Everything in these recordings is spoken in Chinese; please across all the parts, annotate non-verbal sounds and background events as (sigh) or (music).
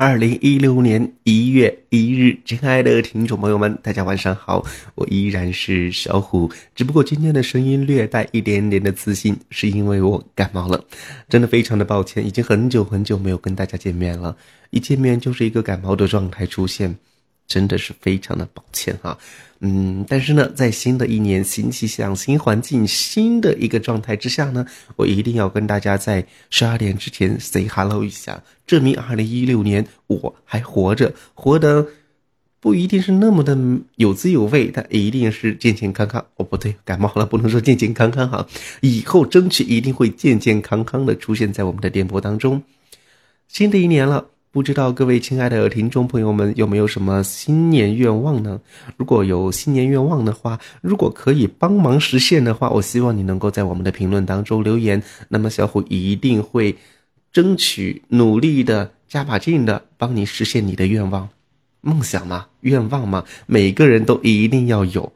二零一六年一月一日，亲爱的听众朋友们，大家晚上好，我依然是小虎，只不过今天的声音略带一点点的自信，是因为我感冒了，真的非常的抱歉，已经很久很久没有跟大家见面了，一见面就是一个感冒的状态出现。真的是非常的抱歉哈，嗯，但是呢，在新的一年新气象、新环境、新的一个状态之下呢，我一定要跟大家在十二点之前 say hello 一下，证明二零一六年我还活着，活得不一定是那么的有滋有味，但一定是健健康康。哦，不对，感冒了，不能说健健康康哈，以后争取一定会健健康康的出现在我们的电波当中。新的一年了。不知道各位亲爱的听众朋友们有没有什么新年愿望呢？如果有新年愿望的话，如果可以帮忙实现的话，我希望你能够在我们的评论当中留言。那么小虎一定会争取努力的加把劲的帮你实现你的愿望、梦想嘛、愿望嘛，每个人都一定要有。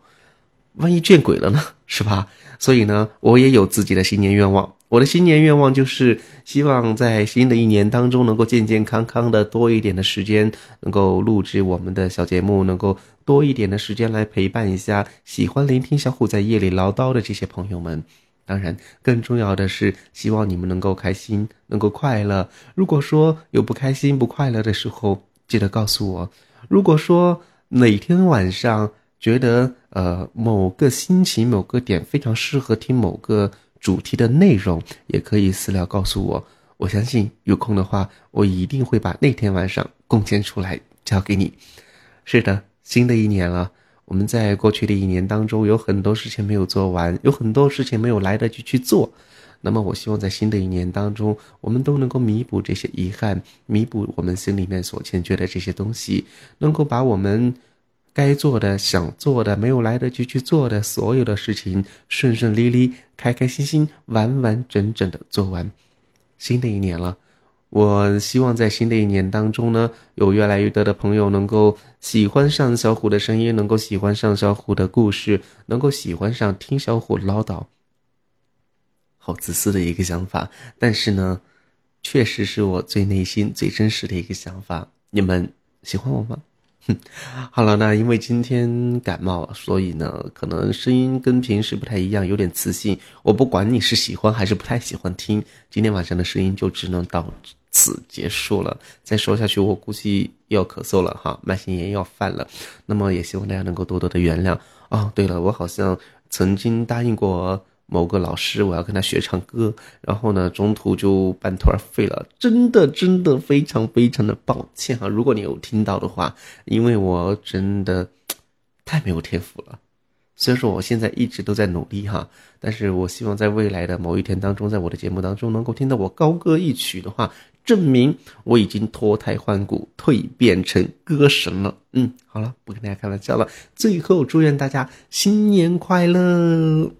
万一见鬼了呢？(laughs) 是吧？所以呢，我也有自己的新年愿望。我的新年愿望就是希望在新的一年当中能够健健康康的多一点的时间，能够录制我们的小节目，能够多一点的时间来陪伴一下喜欢聆听小虎在夜里唠叨的这些朋友们。当然，更重要的是希望你们能够开心，能够快乐。如果说有不开心、不快乐的时候，记得告诉我。如果说哪天晚上觉得呃某个心情、某个点非常适合听某个。主题的内容也可以私聊告诉我，我相信有空的话，我一定会把那天晚上贡献出来交给你。是的，新的一年了，我们在过去的一年当中有很多事情没有做完，有很多事情没有来得及去做。那么，我希望在新的一年当中，我们都能够弥补这些遗憾，弥补我们心里面所欠缺的这些东西，能够把我们。该做的、想做的、没有来得及去做的所有的事情，顺顺利利、开开心心、完完整整的做完。新的一年了，我希望在新的一年当中呢，有越来越多的朋友能够喜欢上小虎的声音，能够喜欢上小虎的故事，能够喜欢上听小虎唠叨。好自私的一个想法，但是呢，确实是我最内心最真实的一个想法。你们喜欢我吗？哼，(laughs) 好了，那因为今天感冒，所以呢，可能声音跟平时不太一样，有点磁性。我不管你是喜欢还是不太喜欢听，今天晚上的声音就只能到此结束了。再说下去，我估计要咳嗽了哈，慢性炎要犯了。那么也希望大家能够多多的原谅啊。对了，我好像曾经答应过。某个老师，我要跟他学唱歌，然后呢，中途就半途而废了，真的真的非常非常的抱歉哈。如果你有听到的话，因为我真的 (tsk) 太没有天赋了。虽然说我现在一直都在努力哈，但是我希望在未来的某一天当中，在我的节目当中能够听到我高歌一曲的话，证明我已经脱胎换骨，蜕变成歌神了。嗯，好了，不跟大家开玩笑了。最后，祝愿大家新年快乐。